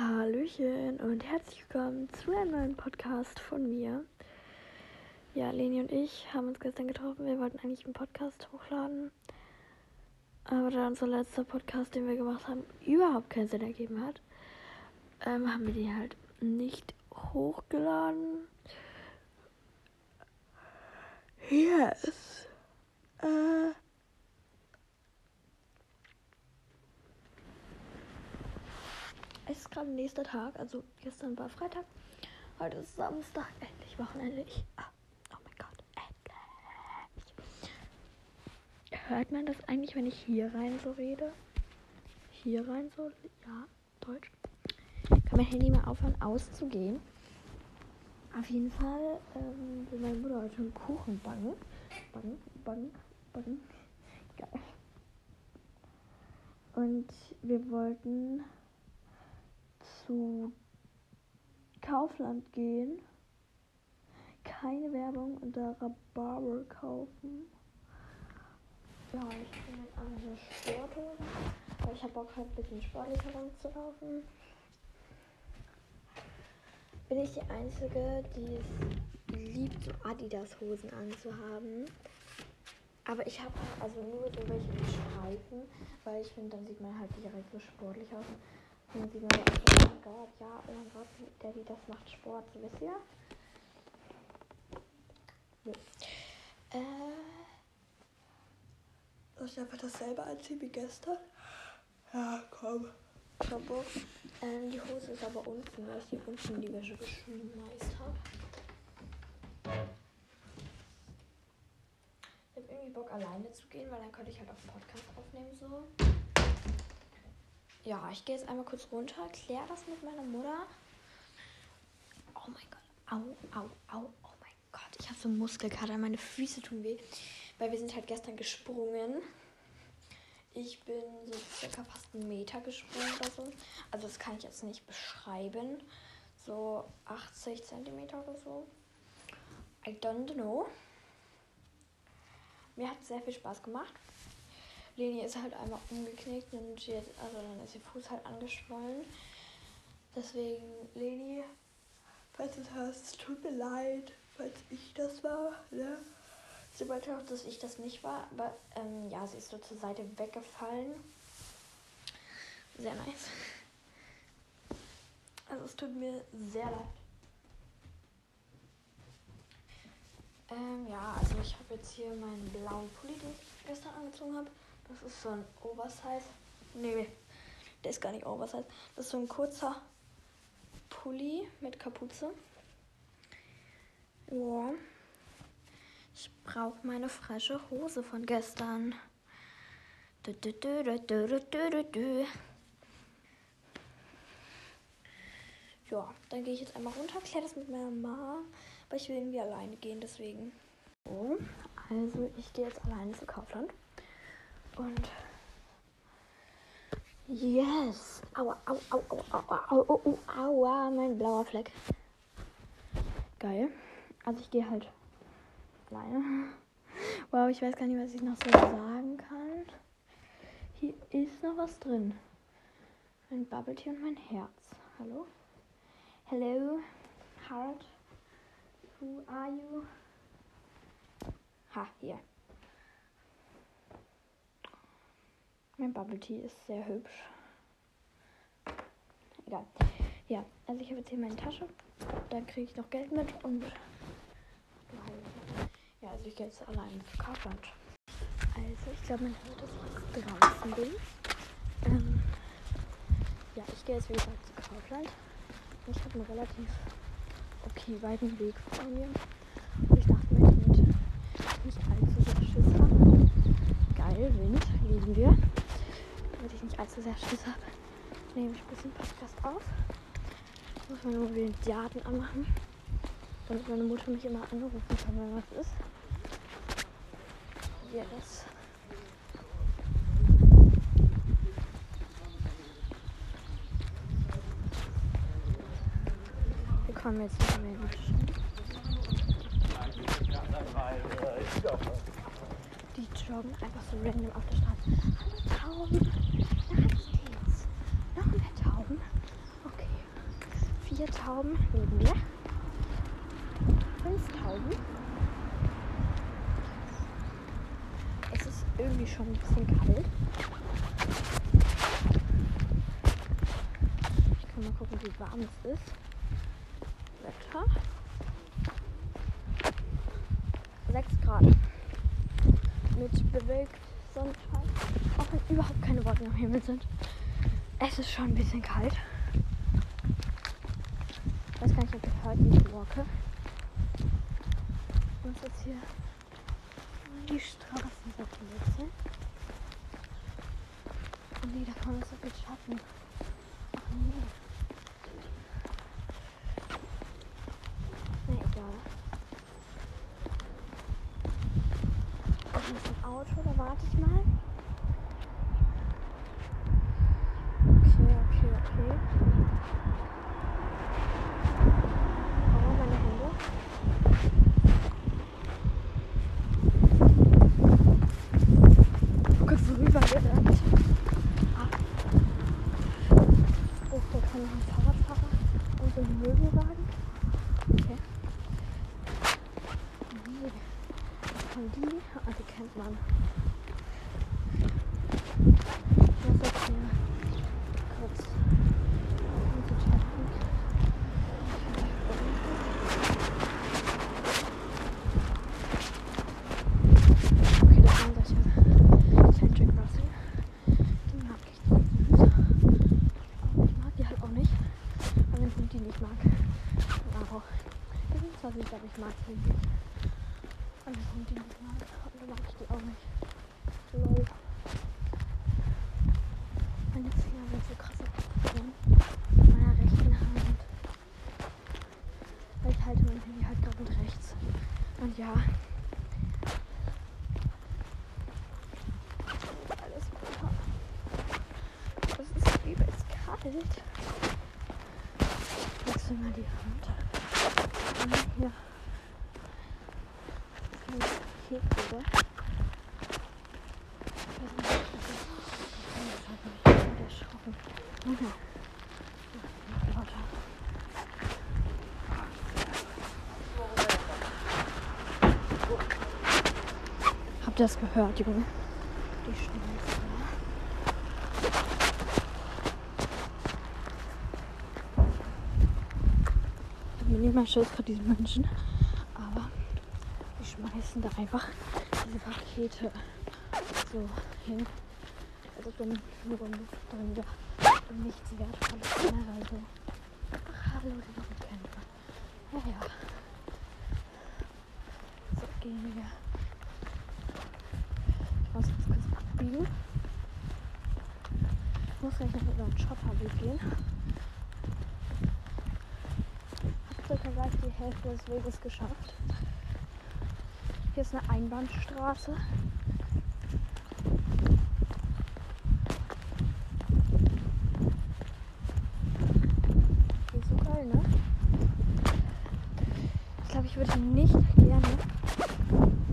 Hallöchen und herzlich willkommen zu einem neuen Podcast von mir. Ja, Leni und ich haben uns gestern getroffen. Wir wollten eigentlich einen Podcast hochladen. Aber da unser letzter Podcast, den wir gemacht haben, überhaupt keinen Sinn ergeben hat, ähm, haben wir den halt nicht hochgeladen. Yes. Äh. Es ist gerade nächster Tag, also gestern war Freitag, heute ist Samstag, endlich Wochenende. Ich, ah, oh mein Gott, endlich. Hört man das eigentlich, wenn ich hier rein so rede? Hier rein so? Ja, Deutsch. Kann mein Handy mal aufhören auszugehen? Auf jeden Fall ähm, will meine Mutter heute einen Kuchen backen. Backen, backen, backen. Geil. Und wir wollten zu Kaufland gehen, keine Werbung und da Rhabarber kaufen. Ja, ich bin jetzt an der Sporthose, weil ich habe Bock halt ein bisschen sportlicher rumzulaufen. Bin ich die Einzige, die es liebt, so Adidas-Hosen anzuhaben. Aber ich habe also nur so welche mit Streifen, weil ich finde, dann sieht man halt direkt so sportlich aus. Und ja auch, oh mein Gott, ja, oh mein Gott, die das macht Sport, so wisst ihr? Nee. Äh. Soll ich einfach dasselbe anziehen wie gestern? Ja, komm. Ich hab Bock. Ähm, die Hose ist aber unten, weil ich die unten in die Wäsche geschmeißt habe. Ich habe irgendwie Bock, alleine zu gehen, weil dann könnte ich halt auch Podcast aufnehmen, so. Ja, ich gehe jetzt einmal kurz runter, kläre das mit meiner Mutter. Oh mein Gott. Au, au, au. Oh mein Gott. Ich habe so Muskelkater. Meine Füße tun weh. Weil wir sind halt gestern gesprungen. Ich bin so circa fast einen Meter gesprungen oder so. Also das kann ich jetzt nicht beschreiben. So 80 Zentimeter oder so. I don't know. Mir hat sehr viel Spaß gemacht. Leni ist halt einmal umgeknickt und jetzt, also dann ist ihr Fuß halt angeschwollen. Deswegen, Leni, falls du das hörst, tut mir leid, falls ich das war, ne? Sie wollte auch, dass ich das nicht war, aber ähm, ja, sie ist so zur Seite weggefallen. Sehr nice. Also es tut mir sehr leid. Ähm, ja, also ich habe jetzt hier meinen blauen Pulli, den ich gestern angezogen habe. Das ist so ein Oversize. Nee, der ist gar nicht Oversize. Das ist so ein kurzer Pulli mit Kapuze. Ja. Ich brauche meine frische Hose von gestern. Du, du, du. Ja, dann gehe ich jetzt einmal runter, kläre das mit meiner Mama, weil ich will irgendwie alleine gehen, deswegen. So, also ich gehe jetzt alleine zu Kaufland. Und yes. Aua, au, au, au, au, au, au, au, aua, mein blauer Fleck. Geil. Also ich gehe halt alleine. Wow, ich weiß gar nicht, was ich noch so sagen kann. Hier ist noch was drin. Mein Bubble Tea und mein Herz. Hallo? Hello, Heart. Who are you? Ha, hier. Mein Bubble Tea ist sehr hübsch. Egal. Ja, also ich habe jetzt hier meine Tasche. Dann kriege ich noch Geld mit und. Ja, also ich gehe jetzt allein zu Kaufland. Also ich glaube, man hört, dass ich jetzt draußen bin. Ähm, ja, ich gehe jetzt wie gesagt zu Kaufland. Ich habe einen relativ okay weiten Weg vor mir. Und ich dachte mir, ich nicht allzu sehr Schiss haben. Geil, Wind, lieben wir ich nicht allzu sehr Schiss habe, nehme ich ein bisschen Podcast auf. Ich muss meine mobilen Daten anmachen, damit meine Mutter mich immer anrufen kann, wenn was ist. Yes. Wir kommen jetzt nicht mehr in die joggen einfach so random auf der Straße. Tauben. Na, geht's. Noch mehr Tauben. Okay. vier Tauben neben mir. Fünf Tauben. Es ist irgendwie schon ein bisschen kalt. Ich kann mal gucken, wie warm es ist. Wetter. 6 Grad. Mit bewölkt Sonnenschein. Auch wenn überhaupt keine Wolken am Himmel sind. Es ist schon ein bisschen kalt. Ich weiß gar nicht, ob ihr hört, wie ich walke. Ich muss jetzt hier die Straßen wechseln. Oh nee, da vorne ist so viel Schatten. Ach nee. Na egal. ist ein Auto, da warte ich mal. Okay, okay, okay. Oh, meine Hände. Oh Gott, worüber wir rennt. Ah. Oh, da kann noch ein Fahrradfahrer und so ein Möbelwagen. Okay. Nee. Von die, ah, die kennt man. Ich muss jetzt hier kurz umzuchecken. Okay, das waren solche kleinen Jack Russell. Die mag ich nicht. Aber ich mag die halt auch nicht. Die nicht mag. Genau. Die sind zwar süß, aber ich mag sie nicht. Hund die nicht mag. Und dann mag ich die auch nicht. Lol. Meine Finger sind so krass abgefroren. Mit meiner rechten Hand. Weil ich halte mein Handy halt gerade mit rechts. Und ja. Alles runter. Das ist übelst kalt. Wechsel mal die Hand. Hier. Mhm. Lauter. Habt ihr das gehört, Junge? Die Schnauze. Mal stolz vor diesen Menschen, aber die schmeißen da einfach diese Pakete so hin. Also wenn nur Luft drin wäre und nichts Wertvolles mehr. Also, ach hallo, die Rückkämpfer. Ja, ja. So gehen wir. Ich muss jetzt kurz abbiegen. Ich muss gleich noch über den Schotterweg gehen. Hab circa gleich die Hälfte des Weges geschafft. Hier ist eine Einbahnstraße. Die ist so geil, ne? Ich glaube, ich würde nicht gerne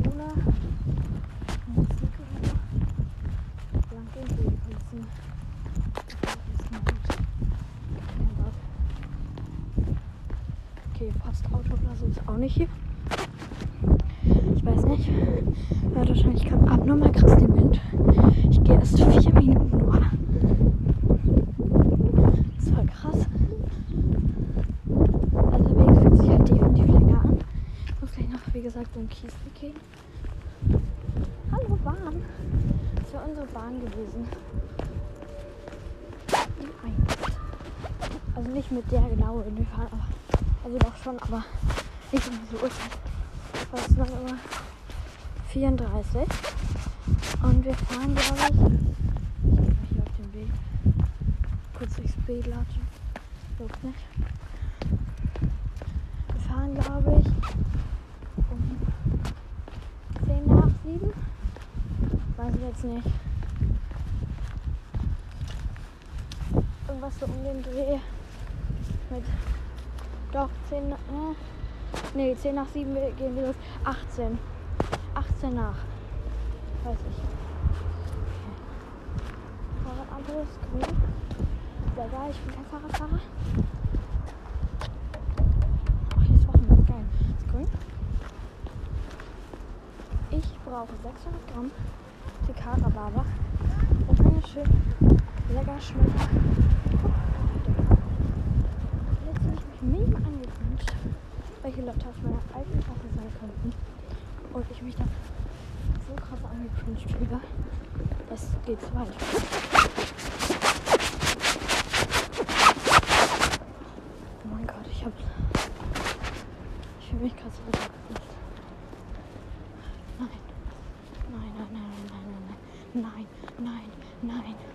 ohne Musik oder so lang gehen will. Die Kulissen. Das ist gut. Kein Bock. Okay, Postauto oder so ist auch nicht hier. Ich weiß nicht. Hört wahrscheinlich gerade abnormal krass den Wind. Ich gehe erst vier Minuten nur. Das voll krass. Also der Weg fühlt sich halt definitiv länger an. Ich muss gleich noch, wie gesagt, so einen Kiesweg gehen. Hallo Bahn. Das wäre unsere Bahn gewesen. Also nicht mit der genaue wir fahren, aber also doch schon, aber diese Uhrzeit. Das ist dann immer 34. Und wir fahren, glaube ich, ich gehe mal hier auf den Weg. Kurz Bild latschen. Juckt nicht. Wir fahren, glaube ich, um 10 nach 7. Weiß ich jetzt nicht. Irgendwas so um den Dreh. Mit. Doch, 10 nach. Äh, Ne, 10 nach 7 gehen wir los. 18. 18 nach. Weiß ich. Fahrradampel ist grün. Sehr geil, ich bin kein Fahrradfahrer. Ach, hier ist Wochenende. Geil. Ist grün. Ich brauche 600 Gramm Tikara Baba und eine schön lecker schmeckt. Jetzt will ich mich mega an welche Leute auf meiner alten Klasse sein könnten. Und ich mich da so krass angecringed fühle. Es geht zu weit. Oh mein Gott, ich habe... Ich fühle mich krass angecringed. Nein. Nein, nein, nein, nein, nein, nein. Nein, nein, nein.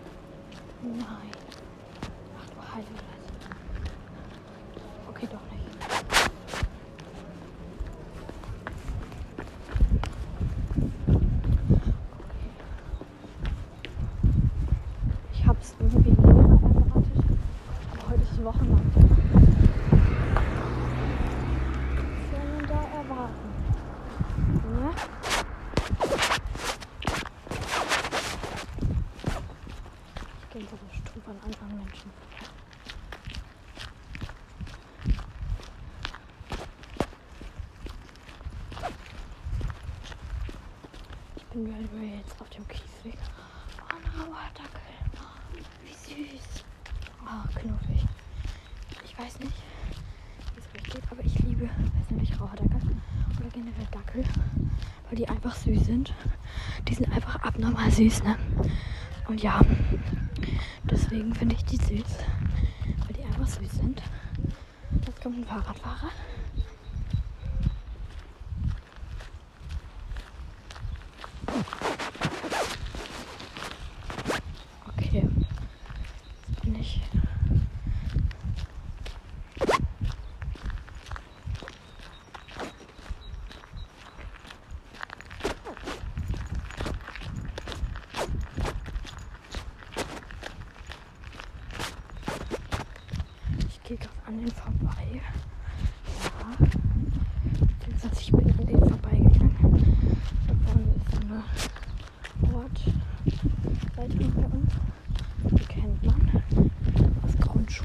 Ich bin gerade jetzt auf dem Kiesweg. Oh, ein rauer Dackel. Oh, wie süß. Oh, knuffig. Ich weiß nicht, wie es euch geht, aber ich liebe persönlich rauer Dackel oder generell Dackel, weil die einfach süß sind. Die sind einfach abnormal süß, ne? Und ja, deswegen finde ich die süß, weil die einfach süß sind. Jetzt kommt ein Fahrradfahrer.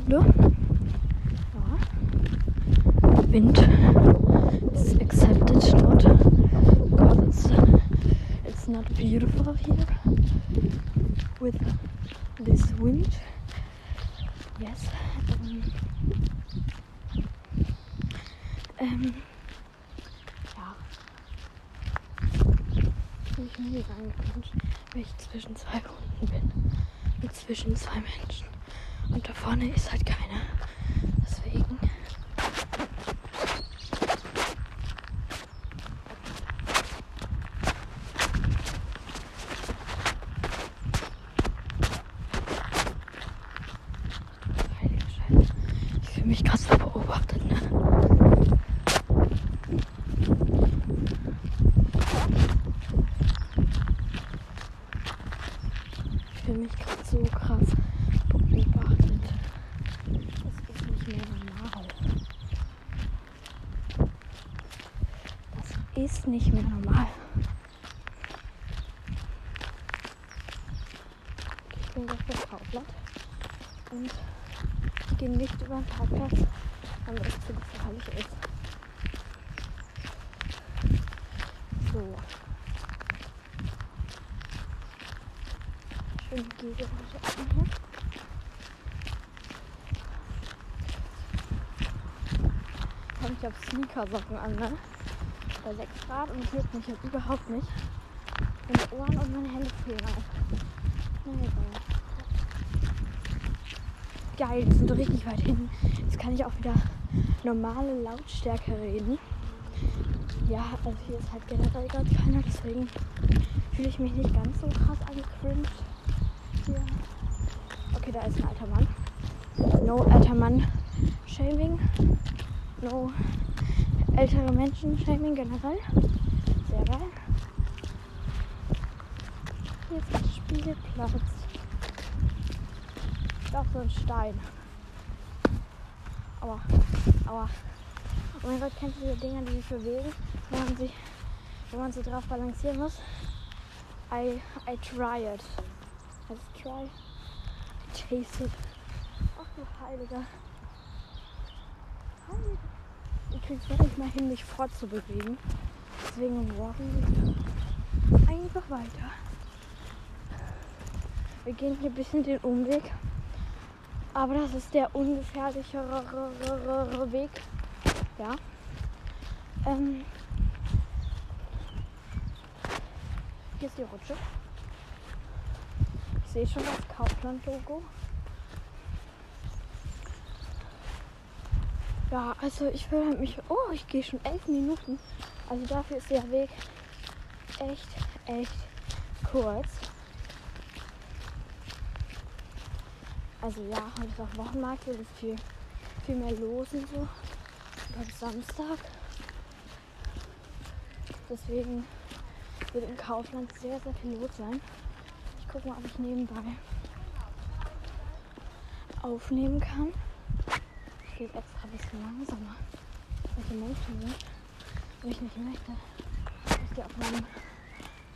Grundschule. Ja. Ah. Wind is accepted not because it's, it's not beautiful here with this wind. Ist nicht mehr normal. Ich bin gleich beim Kaufland und gehe nicht über den Parkplatz, weil es zu gefährlich ist. So. Schön die Gehgeräusche an hier. Komm, ich habe Sneakersocken an, ne? Bei 6 Grad und es juckt mich halt überhaupt nicht. Meine Ohren und meine Hände fehlen auch. Geil, die sind richtig weit hinten. Jetzt kann ich auch wieder normale Lautstärke reden. Ja, also hier ist halt generell gerade keiner, deswegen fühle ich mich nicht ganz so krass angecringed. Hier. Okay, da ist ein alter Mann. No alter Mann Shaming. No ältere Menschen Shaming generell. Sehr geil. Hier ist ein Spielplatz. Ist auch so ein Stein. Aua. Aua. Oh mein Gott, kennst du diese Dinger, die sich bewegen, wo man sich, wo man so drauf balancieren muss? I, I try it. Heißt try? I taste it. Ach du. Heiliger. Ich krieg's wirklich mal hin, mich fortzubewegen. Deswegen walken. einfach weiter. Wir gehen hier ein bisschen den Umweg. Aber das ist der ungefährlichere Weg. Ja. Ähm, hier ist die Rutsche. Ich sehe schon das Kaufland-Logo. Ja, also ich will mich. Oh, ich gehe schon elf Minuten. Also dafür ist der Weg echt, echt kurz. Also ja, heute ist auch Wochenmarkt, hier ist viel, viel mehr los und so. Heute ist Samstag. Deswegen wird im Kaufland sehr, sehr viel los sein. Ich gucke mal, ob ich nebenbei aufnehmen kann. Ich gehe extra ein bisschen langsamer, weil die Menschen sind. Und ich nicht möchte, dass die auf meinem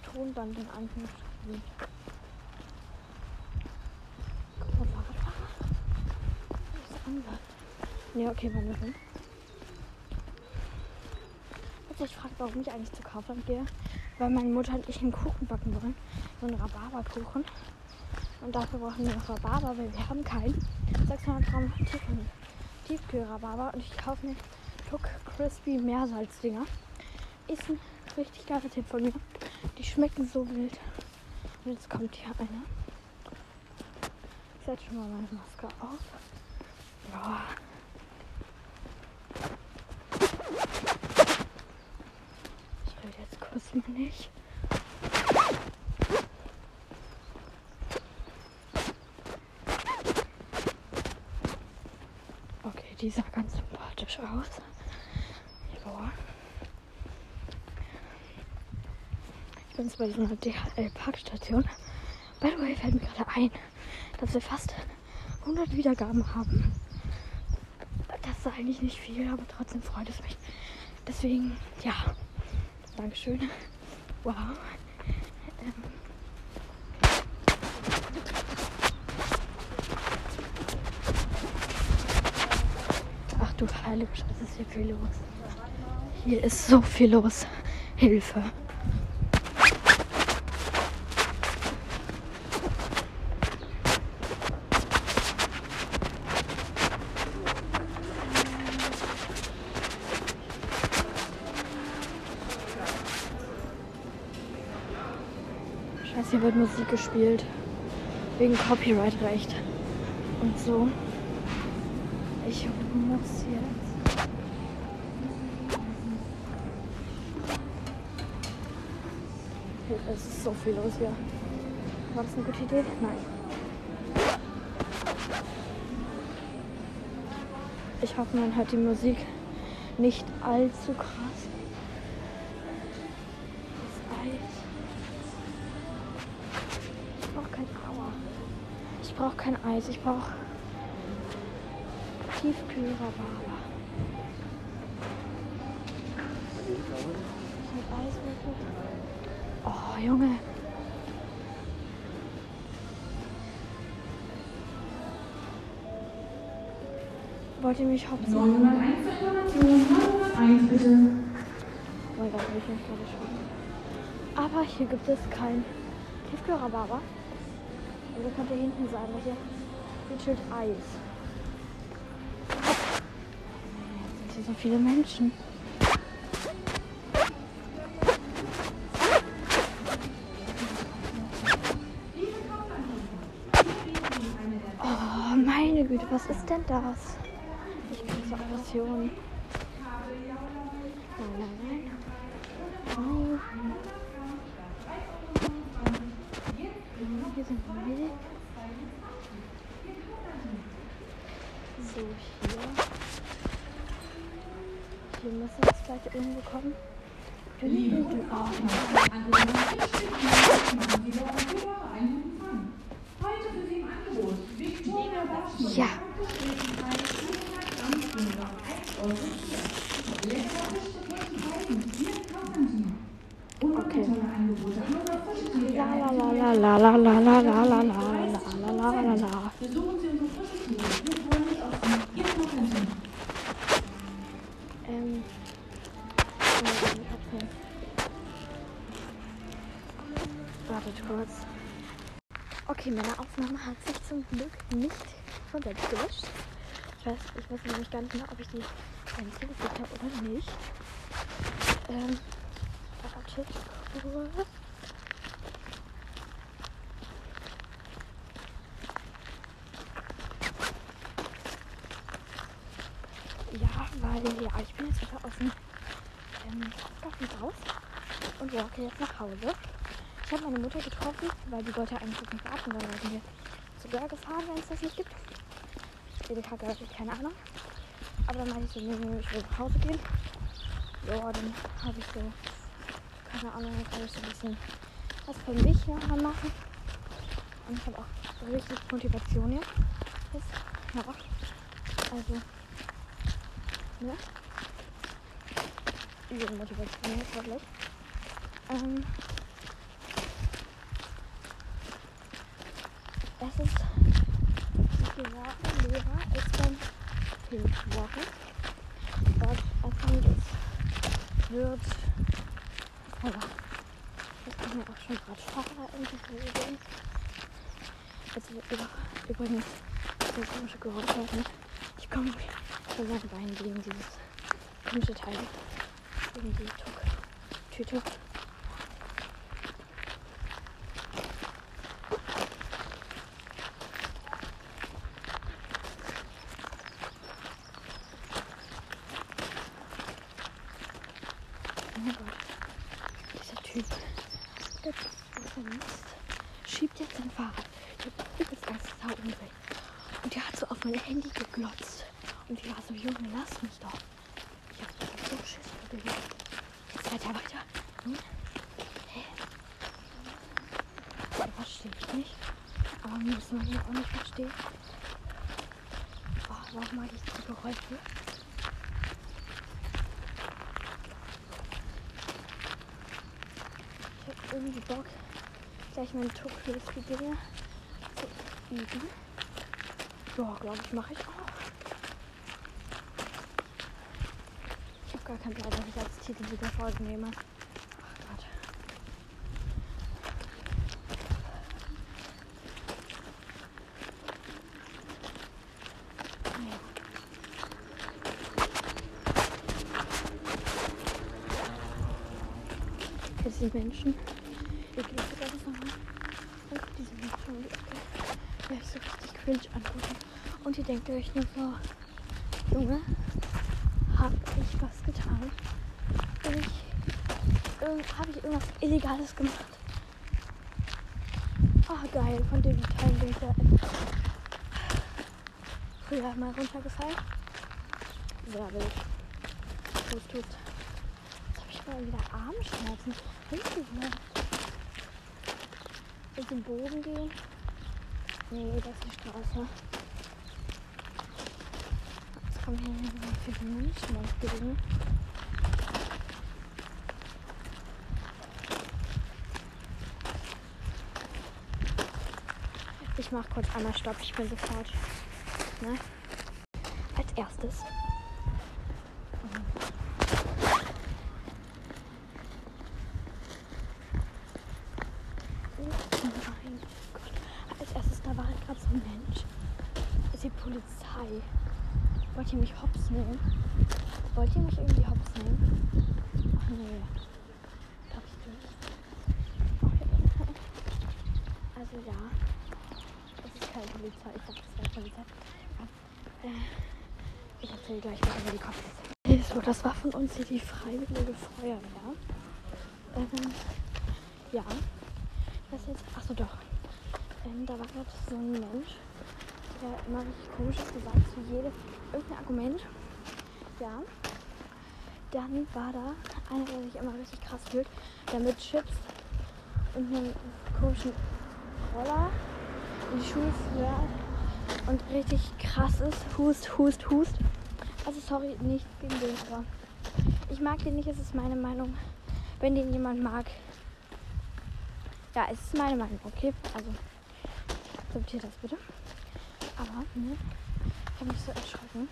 Tonband in Anführungsstrichen. Guck mal, Fahrradfahrer. Das ist anders. Ja, okay, wann sind. Also ich frage, warum ich eigentlich zu Kaufland gehe. Weil meine Mutter und ich einen Kuchen backen wollen. So einen Rhabarberkuchen. Und dafür brauchen wir noch Rhabarber, weil wir haben keinen. 600 Gramm Tiefkühl, Tiefkühl-Rhabarber. Und ich kaufe mir Tuck Crispy Meersalzdinger. Ist ein richtig geiler Tipp von mir. Die schmecken so wild. Und jetzt kommt hier einer. Ich setze schon mal meine Maske auf. Ja. Ich rede jetzt kurz mal nicht. Okay, die sah ganz sympathisch aus. Ja. Ich bin jetzt bei so einer DHL-Parkstation. By the way, fällt mir gerade ein, dass wir fast 100 Wiedergaben haben. Das ist eigentlich nicht viel, aber trotzdem freut es mich. Deswegen, ja, Dankeschön. Wow. Ähm. Ach du heilige Scheiße, ist hier viel los. Hier ist so viel los. Hilfe. Scheiße, hier wird Musik gespielt. Wegen Copyright-Recht. Und so. Ich muss jetzt. Es ist so viel los hier. War das eine gute Idee? Nein. Ich hoffe, man hört die Musik nicht allzu krass. Ich brauche kein Aua. Ich brauche kein Eis. Ich brauche Tiefkühlrhabarber. Mit Eiswürfel. Oh, Junge. Wollt ihr mich machen? 901 Information, 901 bitte. Oh mein Gott, hab ich mich gerade schon. Aber hier gibt es kein Tiefkühlrhabarber. Also könnte hinten sein, weil hier steht Eis. So viele Menschen. Oh, meine Güte, was ist denn das? Ich krieg so Aggressionen. Nein, nein, nein. Nein. Hier sind wir. So, hier wir müssen jetzt gleich irgendwo kommen. Ja. Von selbst gelöscht. Ich weiß, ich weiß nämlich gar nicht mehr, ob ich die einzugeklickt habe oder nicht. Ähm, wartet kurz. Ja, weil ja, ich bin jetzt wieder aus dem ähm, raus und walke jetzt nach Hause. Ich habe meine Mutter getroffen, weil die wollte eigentlich nicht warten, weil wir Bär gefahren, wenn es das nicht gibt. Edeka gehört ich keine Ahnung. Aber dann meinte ich so, nee, nee, ich will nach Hause gehen. Ja, dann habe ich so, keine Ahnung, dann kann ich so ein bisschen was für mich nachher machen. Und ich habe auch richtig Motivation jetzt. Jetzt, ja, also, ne? Übel Motivation jetzt wirklich. Ähm, es ist die Woche Lehrer ist dann Pilzwoche. Dort erfand es wird aber das kann ja auch schon Radfahrer integrieren. Also über, übrigens so komische Geräusche. Ne? Ich komme von meinen Beinen gegen dieses komische Teil. Gegen die Tüte. Oh mein Gott. Dieser Typ. Der Mist. Schiebt jetzt sein Fahrrad. Ich hab übelst Angst, dass er umdreht. Und der hat so auf mein Handy geglotzt. Und ich war so, Junge, lass mich doch. Ich hab so Schiss vor dem. Jetzt fährt er weiter. Hm? Hä? Das verstehe ich nicht. Aber müssen wir hier auch nicht verstehen. Oh, warum mag ich die Geräusche? Ich habe irgendwie Bock, gleich meine Tokyo-Dinge zu üben. Ja, glaube ich, mache ich auch. Ich habe gar keinen Plan, was ich als Titel dieser Folge nehme. Ach Gott. Jetzt die Menschen. Ich gehe sogar das nochmal. Und diese Menschen um die Ecke. Ja, ich so richtig cringe angucken. Euch nur so, Junge, hab ich was getan? Bin ich, habe ich irgendwas Illegales gemacht? Ah, geil, von dem Teil bin ich ja früher mal runtergefallen. Sehr wild. Tust, tust. Jetzt habe ich mal wieder Armschmerzen. Richtig, ne? Mit dem Boden gehen. Nee, das ist die Straße. Jetzt kommen hier so viele Menschen entgegen. Ich mach kurz einmal Stopp, ich bin sofort. Ne? Als erstes. Nein, Gott. Als erstes, da war halt gerade so ein Mensch. Ist die Polizei. Wollt ihr mich hops nehmen? Wollt ihr mich irgendwie hops nehmen? Ach nee. Glaub ich nicht. Okay. Also ja. Das ist keine Polizei. Ich dachte, das wäre Polizei. Ja. Äh, ich erzähle gleich was über die Kopf. So, das war von uns hier die Freiwillige Feuerwehr. Ähm, ja. Was jetzt? Achso, doch. Ähm, da war gerade so ein Mensch, der immer richtig komisches gesagt zu jedem irgendein Argument. Ja. Dann war da einer, der sich immer richtig krass fühlt, der mit Chips und einem komischen Roller in die Schule fährt und richtig krass ist. Hust, hust, hust. Also sorry, nicht gegen den, aber ich mag den nicht, es ist meine Meinung. Wenn den jemand mag, ja, es ist meine Meinung, okay? Also, akzeptiert das bitte. Aber, ne, habe mich so erschrocken,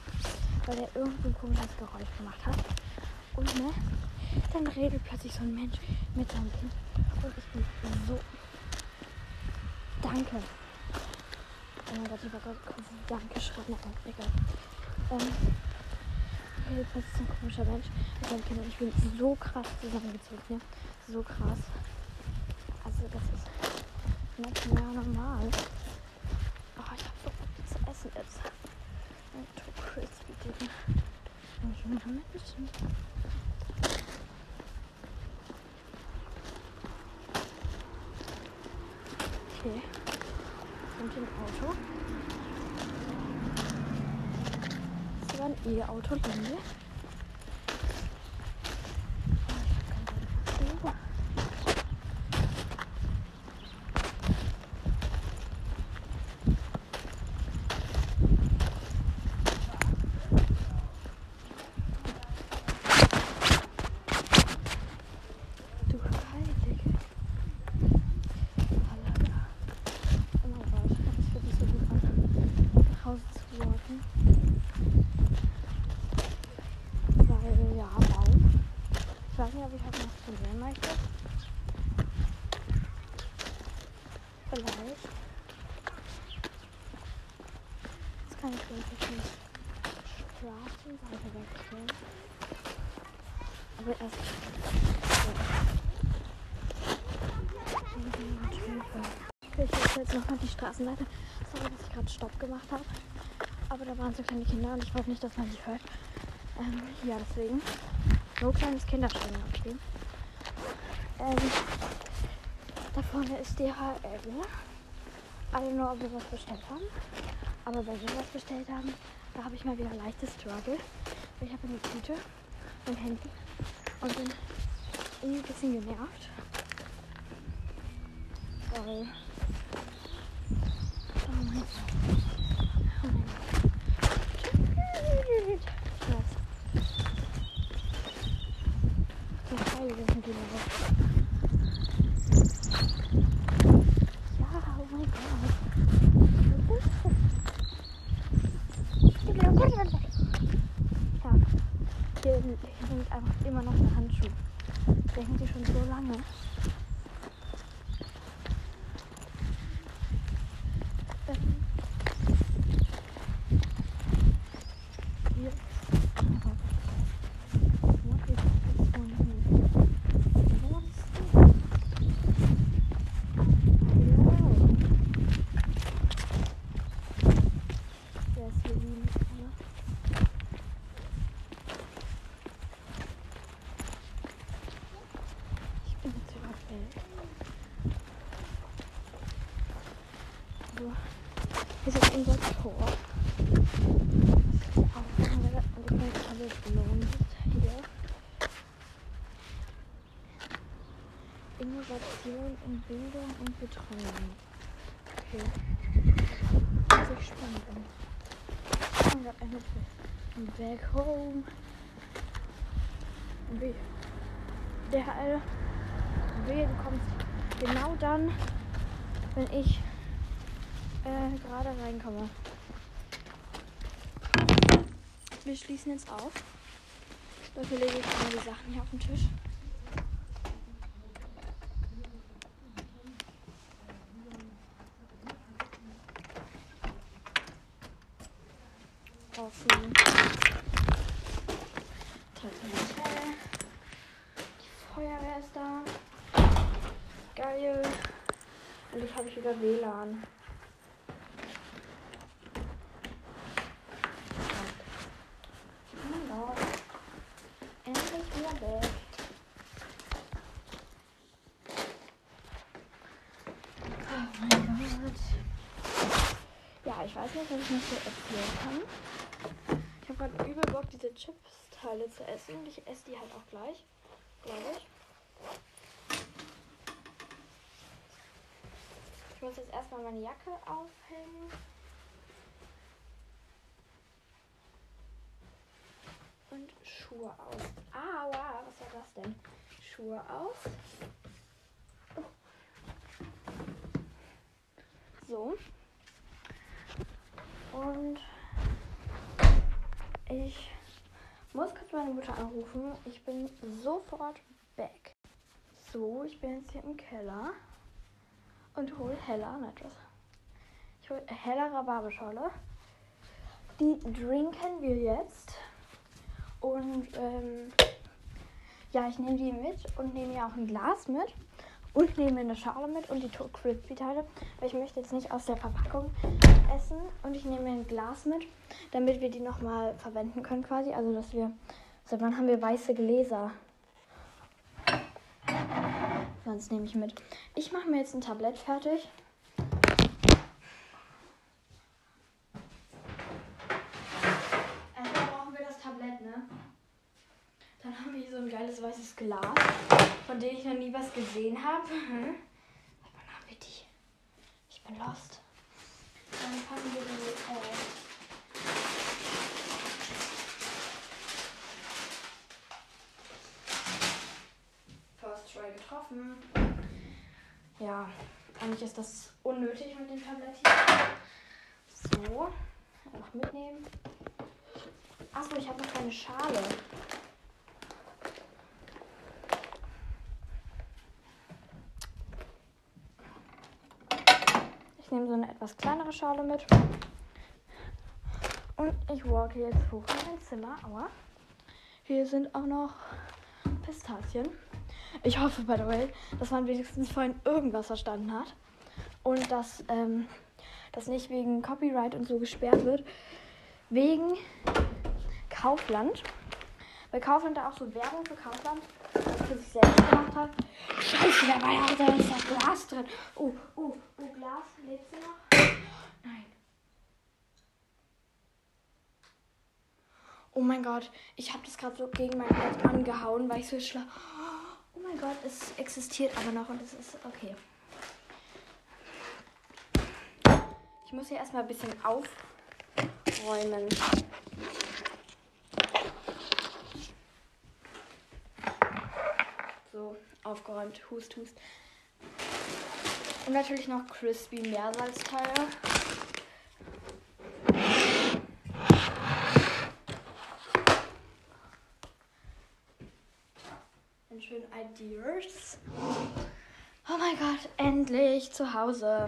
weil er irgendein komisches Geräusch gemacht hat. Und, ne, dann redet plötzlich so ein Mensch mit seinem Kind. Und ich bin so Danke. Oh mein Gott, ich war gerade Danke geschrieben, aber egal. Ähm, okay, das ist ein komischer Mensch. Ich meine, Kinder, ich bin so krass zusammengezogen, ja. So krass. Also, das ist nicht mehr normal. Oh, ich hab so viel zu essen jetzt. Okay. Und im Auto. Das war ein E-Auto, Linde. Oh, ich hab keinen Bock. Du Heilige. Halleluja. Oh mein Gott, es fühlt sich so gut an, nach Hause zu walken. Weil, ja, Baum. Ich weiß nicht, ob ich heute noch trainieren möchte. Vielleicht. Jetzt kann ich wirklich die Straßenseite wechseln. Aber erst. Wechsle jetzt nochmal die Straßenseite. Sorry, dass ich gerade Stopp gemacht habe. Aber da waren so kleine Kinder und ich wollte nicht, dass man die hört. Ähm, ja, deswegen. So kleines Kinderspiel, okay. Ähm, da vorne ist DHL. I don't know, ob wir was bestellt haben. Aber wenn wir was bestellt haben, da habe ich mal wieder leichtes Struggle. Ich habe eine Tüte im Handy und bin irgendwie ein bisschen genervt. Weil. Oh mein Gott. Oh mein Gott. Was? Die Pfeile sind die noch. Ja, oh mein Gott. Ja. Hier, hier hängt einfach immer noch der Handschuh. Der hängt hier schon so lange. Ähm. Hier. What is this one here? What is this? Hello. Der ist hier liegen, oder? Ich bin jetzt überfällt. So. Hier ist jetzt unser Tor. Das ist auch und ich bin hier. Innovation in Bildung und Betreuung. Okay. Was ich spannend bin. Oh Gott, eine Back home. Und wie? DHL. Wehe, du kommst genau dann, wenn ich äh, gerade reinkomme. Wir schließen jetzt auf. Dafür lege ich mal die Sachen hier auf den Tisch. Offen. Toilette. Die Feuerwehr ist da. Geil. Und jetzt habe ich wieder WLAN. Oh mein Gott. Endlich wieder weg. Oh mein Gott. Ich weiß nicht, was ich noch so erzählen kann. Ich habe gerade übel Bock, diese Chips-Teile zu essen. Und ich esse die halt auch gleich, glaube ich. Ich muss jetzt erstmal meine Jacke aufhängen. Und Schuhe aus. Aua, was war das denn? Schuhe aus. So. Und ich muss kurz meine Mutter anrufen. Ich bin sofort back. So, ich bin jetzt hier im Keller. und hole heller, nein, was? Ich hole heller Rhabarberschorle. Die trinken wir jetzt. Und ähm, ja, ich nehme die mit und nehme ja auch ein Glas mit. Und nehme eine Schale mit und die Crispy-Teile. Weil ich möchte jetzt nicht aus der Verpackung essen. Und ich nehme ein Glas mit, damit wir die nochmal verwenden können quasi. Also, dass wir... Seit wann haben wir weiße Gläser? Sonst nehme ich mit. Ich mache mir jetzt ein Tablett fertig. Erstmal brauchen wir das Tablett, ne? Dann haben weißes Glas, von dem ich noch nie was gesehen habe. Hm? Wann haben wir die? Ich bin lost. Dann fangen wir die äh, First Try getroffen. Ja, eigentlich ist das unnötig mit dem Tablett hier. So, einfach mitnehmen. Achso, ich habe noch keine Schale. Ich nehme so eine etwas kleinere Schale mit. Und ich walke jetzt hoch in mein Zimmer. Aua. Hier sind auch noch Pistazien. Ich hoffe, by the way, dass man wenigstens vorhin irgendwas verstanden hat. Und dass ähm, das nicht wegen Copyright und so gesperrt wird. Wegen Kaufland. Weil Kaufland da auch so Werbung für Kaufland für sich selbst gemacht hat. Scheiße, da war ja da ist ja Glas drin. Oh, oh, oh, Glas, du noch? Nein. Oh mein Gott, ich habe das gerade so gegen mein Bett angehauen, weil ich so schlau. Oh mein Gott, es existiert aber noch und es ist okay. Ich muss hier erstmal ein bisschen aufräumen. So, aufgeräumt. Hust, hust. Und natürlich noch crispy Meersalzteile. Und schön Ideas. Oh mein Gott, endlich zu Hause.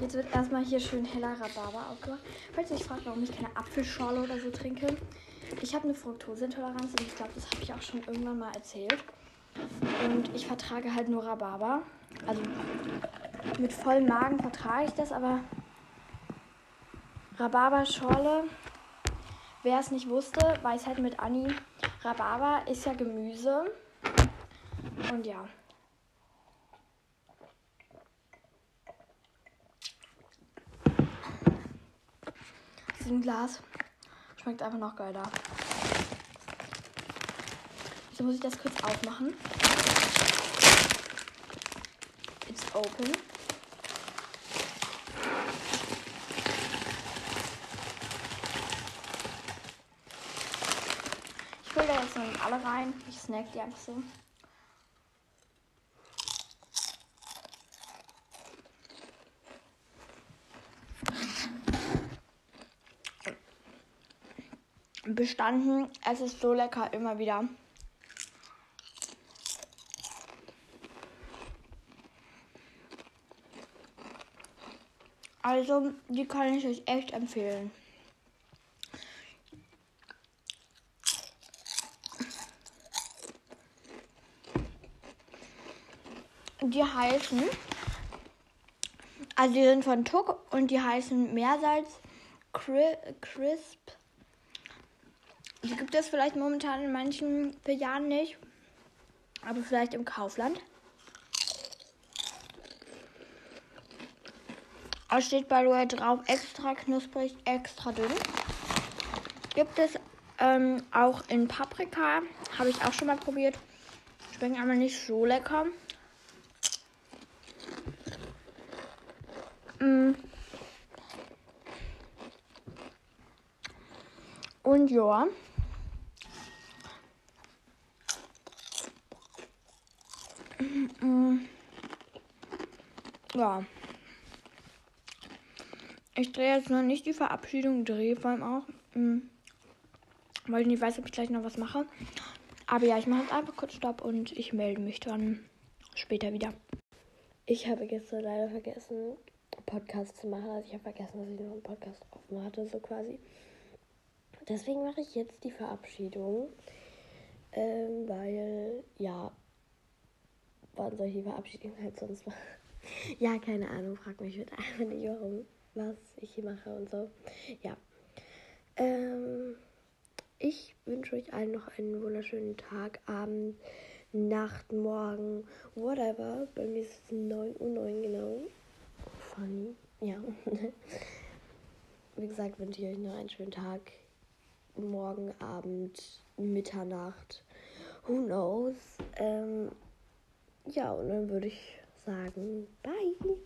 Jetzt wird erstmal hier schön heller Rhabarber aufgemacht. Falls ihr euch fragt, warum ich keine Apfelschorle oder so trinke. Ich habe eine Fructoseintoleranz und ich glaube, das habe ich auch schon irgendwann mal erzählt. Und ich vertrage halt nur Rhabarber. Also mit vollem Magen vertrage ich das, aber Rhabarberschorle, wer es nicht wusste, weiß halt mit Anni, Rhabarber ist ja Gemüse. Und ja. Diesem Glas schmeckt einfach noch geiler. So muss ich das kurz aufmachen. It's open. Ich fülle da jetzt noch alle rein. Ich snack die einfach so. Bestanden. Es ist so lecker immer wieder. Also, die kann ich euch echt empfehlen. Die heißen, also die sind von Tuck und die heißen Meersalz Cri Crisp. Gibt es vielleicht momentan in manchen Filialen nicht, aber vielleicht im Kaufland. Es steht bei Loe drauf, extra knusprig, extra dünn. Gibt es ähm, auch in Paprika. Habe ich auch schon mal probiert. Schmecken aber nicht so lecker. Mm. Und ja. Ja. Ich drehe jetzt noch nicht die Verabschiedung, drehe vor allem auch. Mh, weil ich nicht weiß, ob ich gleich noch was mache. Aber ja, ich mache jetzt einfach kurz Stopp und ich melde mich dann später wieder. Ich habe gestern leider vergessen, Podcast zu machen. Also ich habe vergessen, dass ich noch einen Podcast offen hatte, so quasi. Deswegen mache ich jetzt die Verabschiedung. Ähm, weil, ja, wann soll ich die Verabschiedung halt sonst machen? ja, keine Ahnung, frag mich bitte einfach nicht, warum, was ich hier mache und so. Ja. Ähm, ich wünsche euch allen noch einen wunderschönen Tag, Abend, Nacht, Morgen, whatever. Bei mir ist es 9 Uhr 9 genau. Funny. Ja. Wie gesagt, wünsche ich euch noch einen schönen Tag. Morgen, Abend, Mitternacht. Who knows? Ähm, ja, und dann würde ich sagen, bye.